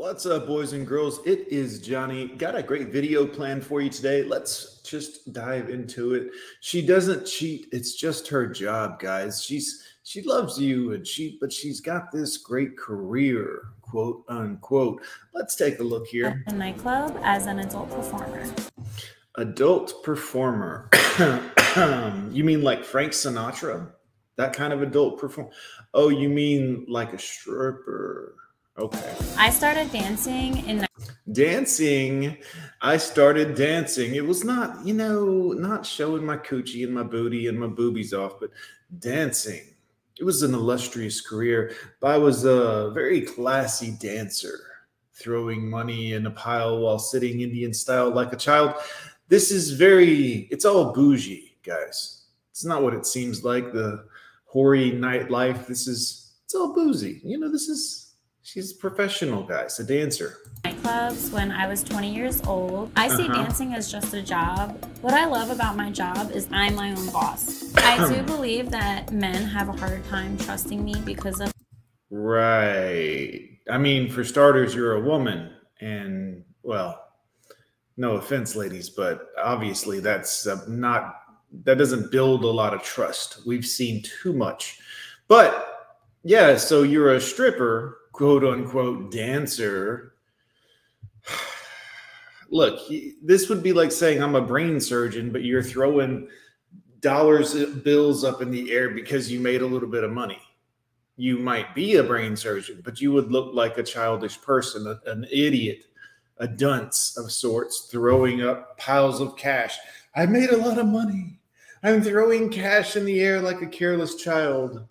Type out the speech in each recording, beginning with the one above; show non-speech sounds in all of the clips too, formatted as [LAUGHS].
What's up, boys and girls? It is Johnny. Got a great video planned for you today. Let's just dive into it. She doesn't cheat. It's just her job, guys. She's she loves you and she but she's got this great career, quote unquote. Let's take a look here. A nightclub as an adult performer. Adult performer. [COUGHS] you mean like Frank Sinatra? That kind of adult performer? Oh, you mean like a stripper? Okay. I started dancing in dancing. I started dancing. It was not, you know, not showing my coochie and my booty and my boobies off, but dancing. It was an illustrious career. I was a very classy dancer, throwing money in a pile while sitting Indian style like a child. This is very, it's all bougie, guys. It's not what it seems like, the hoary nightlife. This is, it's all boozy. You know, this is She's a professional, guys, a dancer. Nightclubs when I was 20 years old. I see uh-huh. dancing as just a job. What I love about my job is I'm my own boss. I do [CLEARS THROAT] believe that men have a harder time trusting me because of. Right. I mean, for starters, you're a woman, and well, no offense, ladies, but obviously that's uh, not that doesn't build a lot of trust. We've seen too much. But yeah, so you're a stripper quote unquote dancer. Look, this would be like saying I'm a brain surgeon, but you're throwing dollars uh, bills up in the air because you made a little bit of money. You might be a brain surgeon, but you would look like a childish person, an idiot, a dunce of sorts, throwing up piles of cash. I made a lot of money. I'm throwing cash in the air like a careless child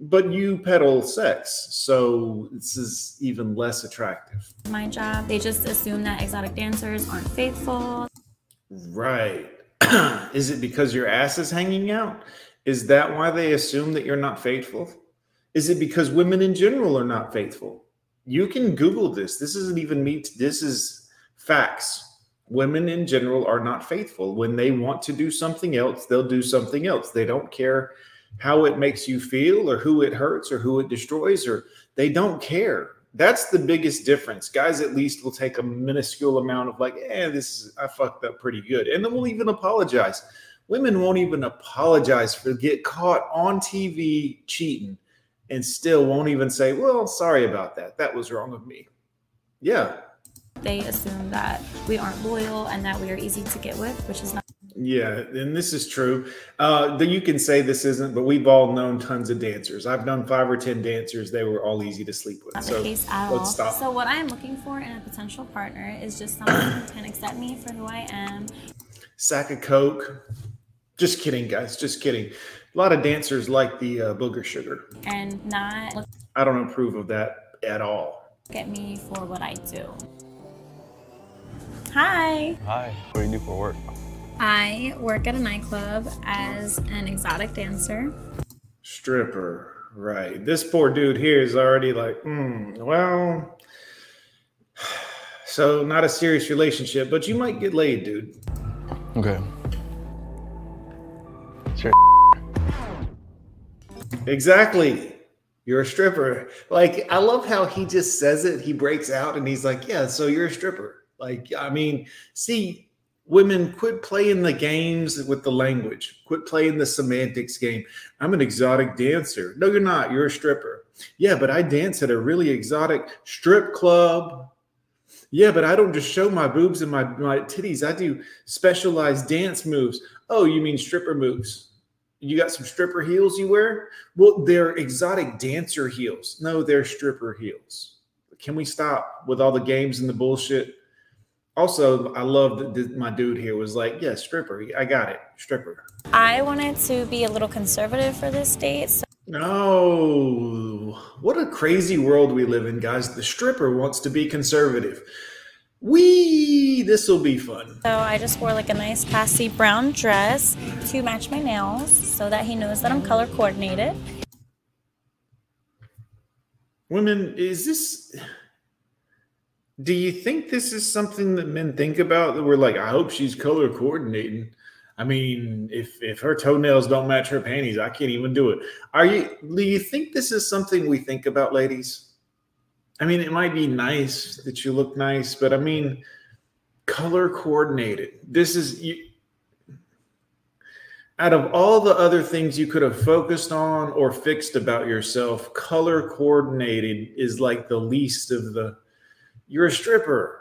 but you peddle sex, so this is even less attractive. My job, they just assume that exotic dancers aren't faithful. Right. [CLEARS THROAT] is it because your ass is hanging out? Is that why they assume that you're not faithful? Is it because women in general are not faithful? You can Google this. This isn't even me. This is facts. Women in general are not faithful. When they want to do something else, they'll do something else. They don't care how it makes you feel or who it hurts or who it destroys or they don't care. That's the biggest difference. Guys at least will take a minuscule amount of like eh this is i fucked up pretty good. And then we'll even apologize. Women won't even apologize for get caught on tv cheating and still won't even say well sorry about that. That was wrong of me. Yeah. They assume that we aren't loyal and that we are easy to get with which is not yeah, and this is true. Uh, that you can say this isn't, but we've all known tons of dancers. I've known five or ten dancers; they were all easy to sleep with. Not so the case at all. Stop. So what I am looking for in a potential partner is just someone who can accept me for who I am. Sack of coke. Just kidding, guys. Just kidding. A lot of dancers like the uh, booger sugar. And not. I don't approve of that at all. Get me for what I do. Hi. Hi. What do you do for work? I work at a nightclub as an exotic dancer. Stripper, right. This poor dude here is already like, hmm, well, [SIGHS] so not a serious relationship, but you might get laid, dude. Okay. Sure. Exactly. You're a stripper. Like, I love how he just says it. He breaks out and he's like, yeah, so you're a stripper. Like, I mean, see, women quit playing the games with the language. Quit playing the semantics game. I'm an exotic dancer. No you're not. You're a stripper. Yeah but i dance at a really exotic strip club. Yeah but i don't just show my boobs and my, my titties. I do specialized dance moves. Oh you mean stripper moves? You got some stripper heels you wear? Well they're exotic dancer heels. No they're stripper heels. Can we stop with all the games and the bullshit also, I love that my dude here was like, yeah, stripper. I got it, stripper. I wanted to be a little conservative for this date. So- no, what a crazy world we live in, guys. The stripper wants to be conservative. We, this will be fun. So I just wore like a nice classy brown dress to match my nails so that he knows that I'm color coordinated. Women, is this do you think this is something that men think about that we're like, I hope she's color coordinating? I mean, if if her toenails don't match her panties, I can't even do it. Are you do you think this is something we think about, ladies? I mean, it might be nice that you look nice, but I mean, color coordinated. This is you. Out of all the other things you could have focused on or fixed about yourself, color coordinated is like the least of the. You're a stripper.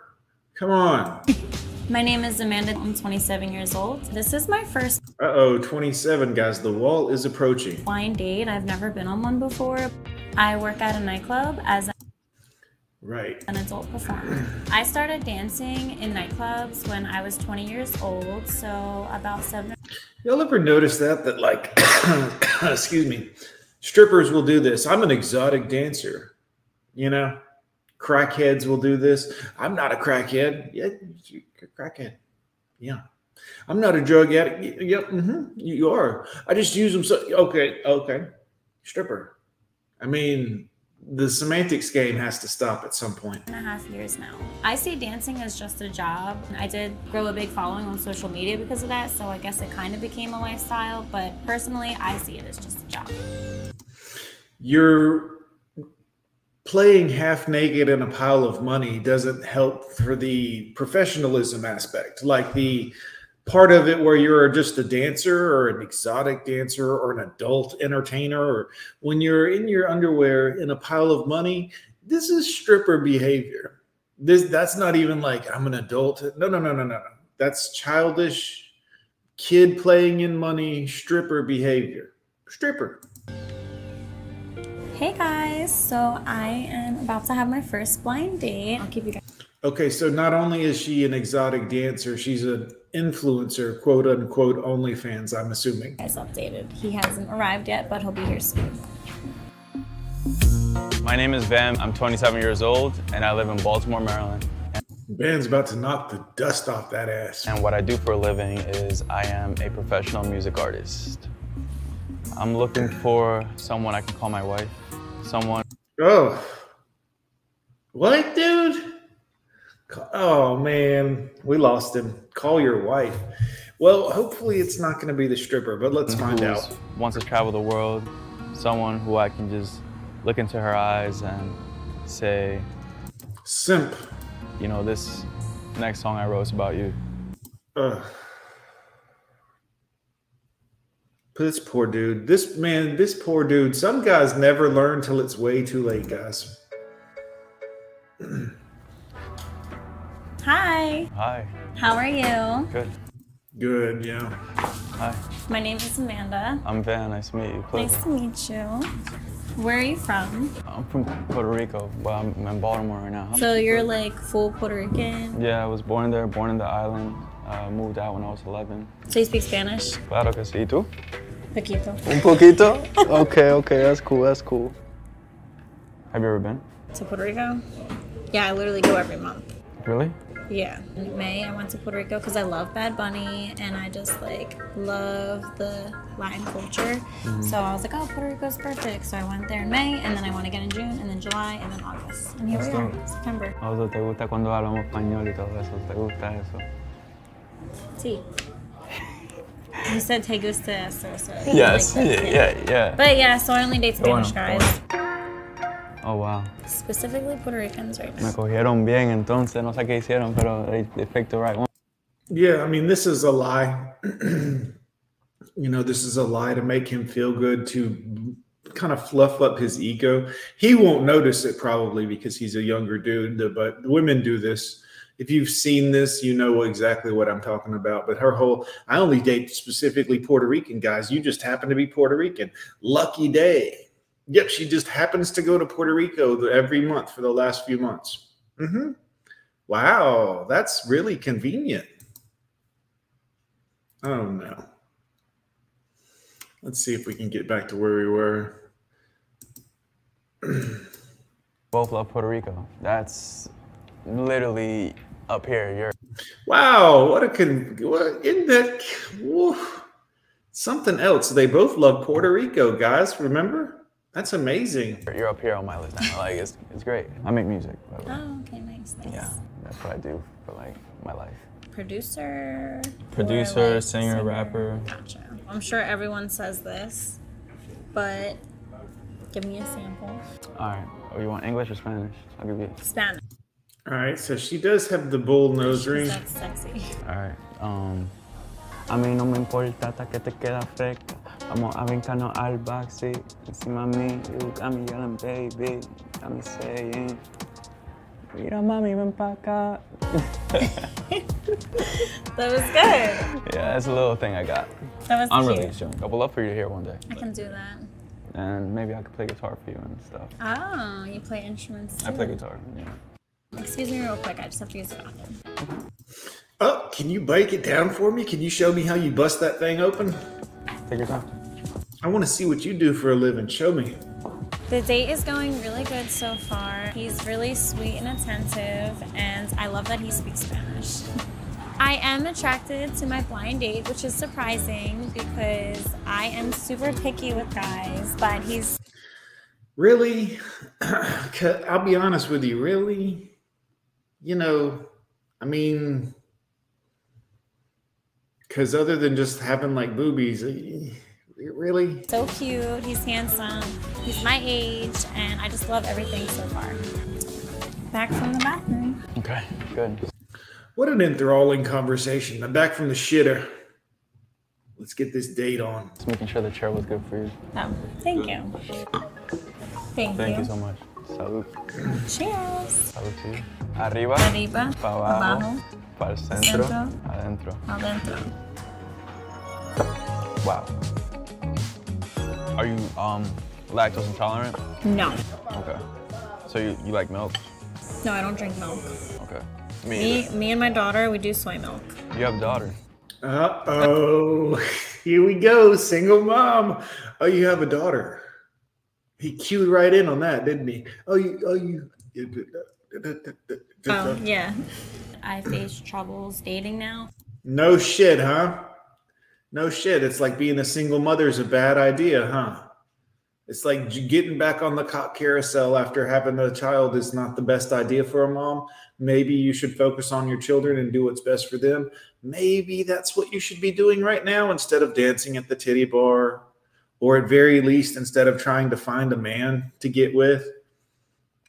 Come on. My name is Amanda. I'm 27 years old. This is my first Uh oh, 27, guys. The wall is approaching. blind date. I've never been on one before. I work at a nightclub as a Right. an adult performer. I started dancing in nightclubs when I was 20 years old, so about seven. Y'all ever notice that? That, like, [COUGHS] excuse me, strippers will do this. I'm an exotic dancer. You know, crackheads will do this. I'm not a crackhead. Yeah, crackhead. Yeah. I'm not a drug addict. Yep. hmm You are. I just use them. So, okay. Okay. Stripper. I mean, the semantics game has to stop at some point. and a half years now. I see dancing as just a job. I did grow a big following on social media because of that, so I guess it kind of became a lifestyle, but personally, I see it as just a job. you're playing half naked in a pile of money doesn't help for the professionalism aspect like the part of it where you're just a dancer or an exotic dancer or an adult entertainer or when you're in your underwear in a pile of money this is stripper behavior. This that's not even like i'm an adult. No no no no no no. That's childish kid playing in money stripper behavior. Stripper Hey guys, so I am about to have my first blind date. I'll keep you guys Okay, so not only is she an exotic dancer, she's an influencer, quote unquote, OnlyFans, I'm assuming. Guys updated. He hasn't arrived yet, but he'll be here soon. My name is Van. I'm 27 years old and I live in Baltimore, Maryland. Ben's about to knock the dust off that ass. And what I do for a living is I am a professional music artist. I'm looking for someone I can call my wife, someone Oh. What, dude? Oh, man. We lost him. Call your wife. Well, hopefully it's not going to be the stripper, but let's find out. wants to travel the world, someone who I can just look into her eyes and say, Simp. you know, this next song I wrote is about you. Ugh. This poor dude. This man, this poor dude. Some guys never learn till it's way too late, guys. [CLEARS THROAT] Hi, Hi, how are you? good. Good, yeah. Hi, My name is Amanda. I'm Van. Nice to meet you. Pleasure. Nice to meet you. Where are you from? I'm from Puerto Rico, but I'm I'm in Baltimore right now. So you're like full Puerto Rican. Yeah, I was born there, born in the island. Uh, moved out when I was 11. So you speak Spanish? Claro que sí, ¿tú? Poquito. Un poquito? Okay, okay, that's cool, that's cool. Have you ever been? To Puerto Rico? Yeah, I literally go every month. Really? Yeah. In May, I went to Puerto Rico because I love Bad Bunny and I just like love the Latin culture. So I was like, oh, Puerto Rico's perfect. So I went there in May and then I went again in June and then July and then August. And here we are, September. ¿A vos te gusta cuando hablamos español y todo eso? ¿Te gusta eso? Sí. You said te gusta eso, so Yes, like yeah, that, too. yeah, yeah. But yeah, so I only date Spanish bueno, guys. Oh, wow. Specifically Puerto Ricans right Me cogieron bien, entonces no sé qué hicieron, pero they, they picked the right one. Yeah, I mean, this is a lie. [CLEARS THROAT] you know, this is a lie to make him feel good, to kind of fluff up his ego. He won't notice it probably because he's a younger dude, but women do this. If you've seen this, you know exactly what I'm talking about. But her whole, I only date specifically Puerto Rican guys. You just happen to be Puerto Rican. Lucky day. Yep, she just happens to go to Puerto Rico every month for the last few months. hmm Wow, that's really convenient. Oh no. Let's see if we can get back to where we were. Both love Puerto Rico. That's literally up here. You're Wow, what a con what in that woo, something else. They both love Puerto Rico, guys. Remember? That's amazing. you're up here on my list now. Like it's it's great. I make music, by the way. Oh, okay, nice, nice. Yeah, that's what I do for like my life. Producer. Producer, like, singer, rapper. Gotcha. I'm sure everyone says this, but Give me a sample. All right. Oh, you want English or Spanish? I'll give you. Spanish. All right, so she does have the bull nose ring. That's sexy. All right. Um, a mí no me importa hasta que te queda fresca. Vamos a brincarnos al backseat. Encima mí, you got me yelling, baby. Got me saying, mira mami, ven pa' acá. [LAUGHS] That was good. Yeah, that's a little thing I got. That was Unreleased cute. joke. I would love for you to hear one day. I can do that. And maybe I could play guitar for you and stuff. Oh, you play instruments too. I play guitar, yeah. Excuse me real quick. I just have to use the bathroom. Oh, can you break it down for me? Can you show me how you bust that thing open? Take your time. I want to see what you do for a living. Show me. The date is going really good so far. He's really sweet and attentive, and I love that he speaks Spanish. [LAUGHS] I am attracted to my blind date, which is surprising because I am super picky with guys, but he's Really? [CLEARS THROAT] I'll be honest with you. Really? You know, I mean, because other than just having like boobies, eh, really? so cute, he's handsome, he's my age, and I just love everything so far. Back from the bathroom. Okay, good. What an enthralling conversation. I'm back from the shitter. Let's get this date on. Just making sure the chair was good for you. Oh, thank you. Thank, Thank you. you so much. Salud. Cheers. Salud to you. Arriba, Arriba, para abajo, abajo, para el centro, centro. adentro. adentro. Wow. Are you um lactose intolerant? No, Okay. So you, you like milk? no, I don't drink milk. Okay. Me, Me, me and my daughter, we do soy milk. You have a daughter. Uh oh. [LAUGHS] Here we go. Single mom. Oh, you have a daughter. He cued right in on that, didn't he? Oh, you. Oh, you. Oh, yeah. I face troubles dating now. No shit, huh? No shit. It's like being a single mother is a bad idea, huh? It's like getting back on the cock carousel after having a child is not the best idea for a mom. Maybe you should focus on your children and do what's best for them. Maybe that's what you should be doing right now instead of dancing at the titty bar, or at very least, instead of trying to find a man to get with.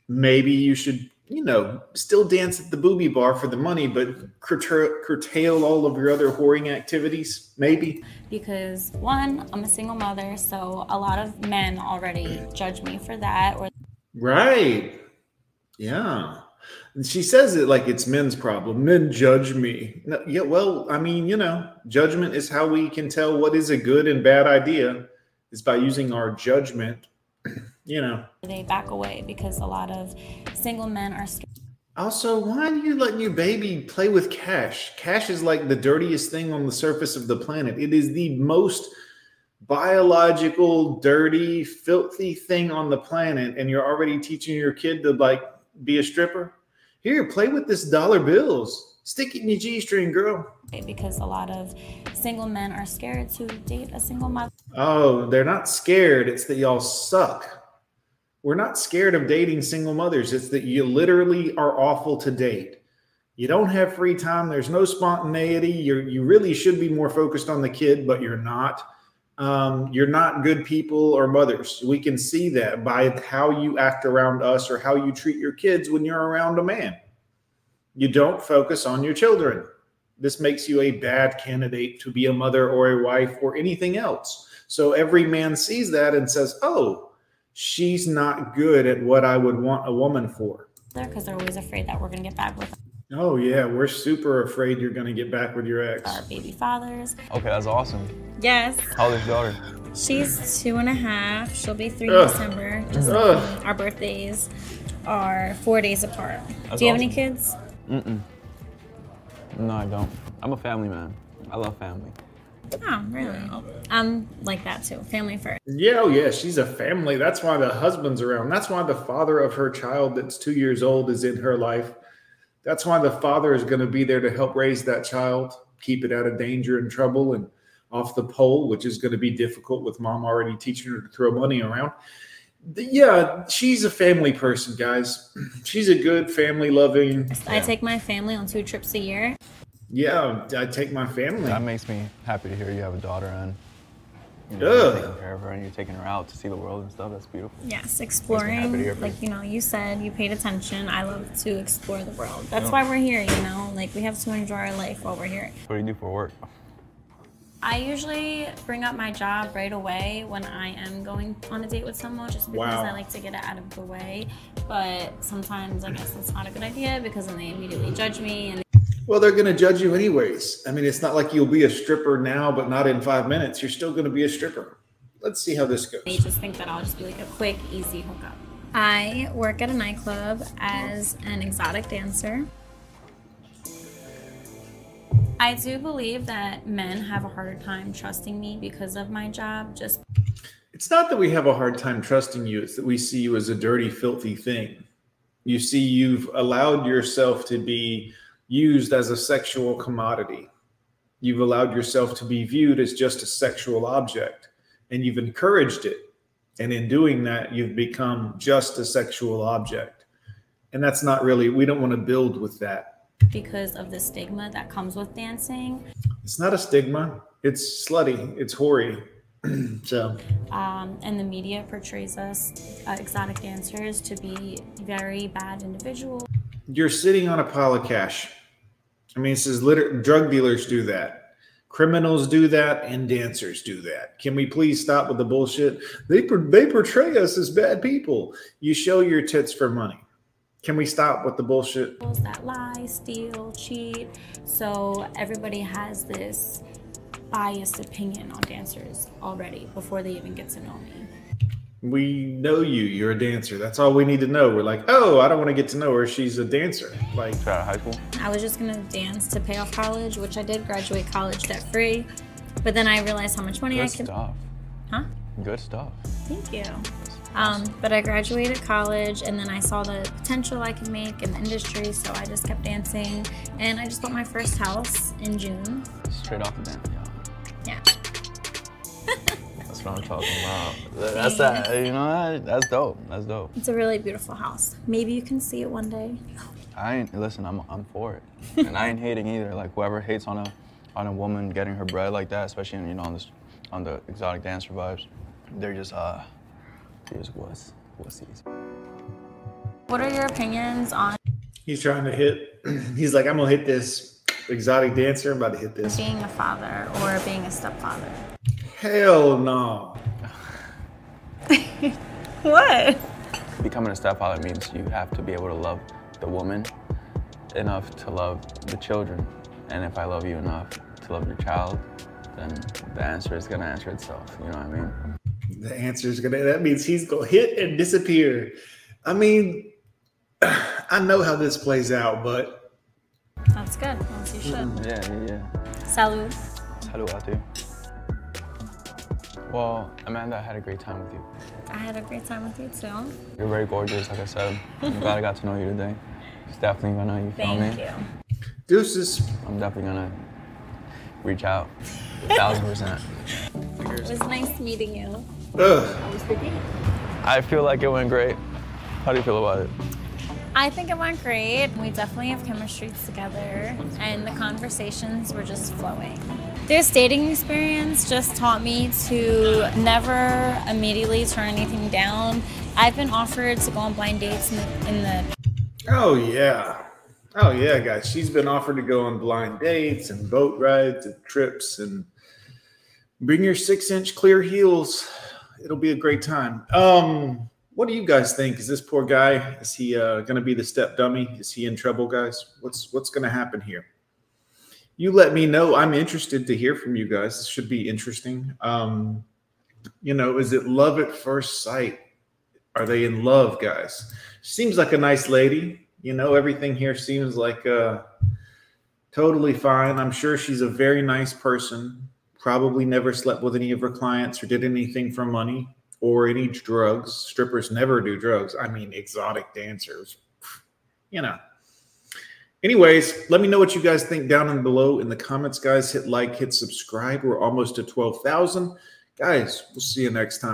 Maybe you should, you know, still dance at the booby bar for the money, but curtail, curtail all of your other whoring activities. Maybe. Because one, I'm a single mother, so a lot of men already judge me for that. Or Right. Yeah. And she says it like it's men's problem. Men judge me. No, yeah, well, I mean, you know, judgment is how we can tell what is a good and bad idea is by using our judgment. you know. they back away because a lot of single men are scared. Also, why are you letting your baby play with cash? Cash is like the dirtiest thing on the surface of the planet. It is the most biological, dirty, filthy thing on the planet, and you're already teaching your kid to like be a stripper. Here, play with this dollar bills. Stick it in your G string, girl. because a lot of single men are scared to date a single mother. Oh, they're not scared. It's that y'all suck. We're not scared of dating single mothers. It's that you literally are awful to date. You don't have free time. There's no spontaneity. You you really should be more focused on the kid, but you're not. Um, you're not good people or mothers. We can see that by how you act around us or how you treat your kids when you're around a man. You don't focus on your children. This makes you a bad candidate to be a mother or a wife or anything else. So every man sees that and says, "Oh, she's not good at what I would want a woman for." because they're always afraid that we're going to get back with them. Oh yeah, we're super afraid you're going to get back with your ex. our baby fathers. Okay, that's awesome. Yes. How old is your daughter? She's two and a half. She'll be three in December. Just Ugh. like. Our birthdays are four days apart. That's Do you have any kids? Mm-mm. No, I don't. I'm a family man. I love family. Oh, really? I'm like that too. Family first. Yeah, oh yeah, she's a family. That's why the husband's around. That's why the father of her child that's two years old is in her life. That's why the father is going to be there to help raise that child, keep it out of danger and trouble and off the pole, which is going to be difficult with mom already teaching her to throw money around. The- Yeah, she's a family person, guys. [CLEARS THROAT] She's a good family loving. I take my family on two trips a year. Yeah, I take my family. That makes me happy to hear you have a daughter, and You know, you're taking care of her and you're taking her out to see the world and stuff. That's beautiful. Yes, exploring. Like you know, you said you paid attention. I love to explore the world. That's Yeah. why we're here. You know, like we have to enjoy our life while we're here. What do you do for work? I usually bring up my job right away when I am going on a date with someone, just because Wow. I like to get it out of the way. But sometimes I guess that's not a good idea because then they immediately judge me and Well, they're going to judge you anyways. I mean, it's not like you'll be a stripper now, but not in five minutes. You're still going to be a stripper. Let's see how this goes. they just think that I'll just be like a quick, easy hookup. I work at a nightclub as an exotic dancer. I do believe that men have a harder time trusting me because of my job, just It's not that we have a hard time trusting you, it's that we see you as a dirty, filthy thing. You see, you've allowed yourself to be used as a sexual commodity. You've allowed yourself to be viewed as just a sexual object, and you've encouraged it. And in doing that, you've become just a sexual object. And that's not really, we don't want to build with that. Because of the stigma that comes with dancing. It's not a stigma, it's slutty, it's hoary. [CLEARS THROAT] so, Um, and the media portrays us, uh, exotic dancers, to be very bad individuals. you're sitting on a pile of cash. I mean, this is liter- drug dealers do that, criminals do that, and dancers do that. Can we please stop with the bullshit? They they portray us as bad people. You show your tits for money. Can we stop with the bullshit? that lie, steal, cheat. So everybody has this biased opinion on dancers already before they even get to know me. We know you. You're a dancer. That's all we need to know. We're like, oh, I don't want to get to know her. She's a dancer. Like, Straight out of high school? I was just gonna dance to pay off college, which I did graduate college debt free. But then I realized how much money I Good could. stuff. Huh? Good stuff. Thank you. Um, but I graduated college and then I saw the potential I could make in the industry, so I just kept dancing. And I just bought my first house in June. Straight off the dance, yeah. Yeah. [LAUGHS] That's what I'm talking about. [LAUGHS] That's that. You know, that's dope. That's dope. It's a really beautiful house. Maybe you can see it one day. I ain't listen. I'm I'm for it, and I ain't hating either. Like whoever hates on a on a woman getting her bread like that, especially you know on this on the exotic dancer vibes, they're just uh, they're just wuss. What are your opinions on he's trying to hit. [CLEARS THROAT] He's like, I'm gonna hit this exotic dancer. I'm about to hit this. being a father or being a stepfather? Hell no. [LAUGHS] What? Becoming a stepfather means you have to be able to love the woman enough to love the children, and if I love you enough to love your child, then the answer is gonna answer itself. You know what I mean? The answer is gonna. That means he's gonna hit and disappear. I mean, [SIGHS] I know how this plays out, but That's good. As you should. Mm, yeah, yeah, yeah. Salud. Hello out there. Well, Amanda, I had a great time with you. I had a great time with you too. You're very gorgeous, like I said. I'm glad I got to know you today. It's definitely gonna, you feel me. Thank me? you. deuces. I'm definitely gonna reach out. A thousand percent. [LAUGHS] It was nice meeting you. Ugh. I feel like it went great. How do you feel about it? I think it went great. We definitely have chemistry together, and the conversations were just flowing. This dating experience just taught me to never immediately turn anything down. I've been offered to go on blind dates in the, in the Oh yeah. Oh yeah, guys. She's been offered to go on blind dates and boat rides and trips and bring your six inch clear heels. It'll be a great time. Um, what do you guys think? Is this poor guy? Is he uh, going to be the step dummy? Is he in trouble, guys? What's what's going to happen here? You let me know. I'm interested to hear from you guys. This should be interesting. Um, you know, is it love at first sight? Are they in love, guys? Seems like a nice lady. You know, everything here seems like uh, totally fine. I'm sure she's a very nice person. Probably never slept with any of her clients or did anything for money or any drugs. Strippers never do drugs. I mean, exotic dancers. You know. Anyways, let me know what you guys think down and below in the comments, guys. Hit like, hit subscribe. We're almost at 12,000. Guys, we'll see you next time.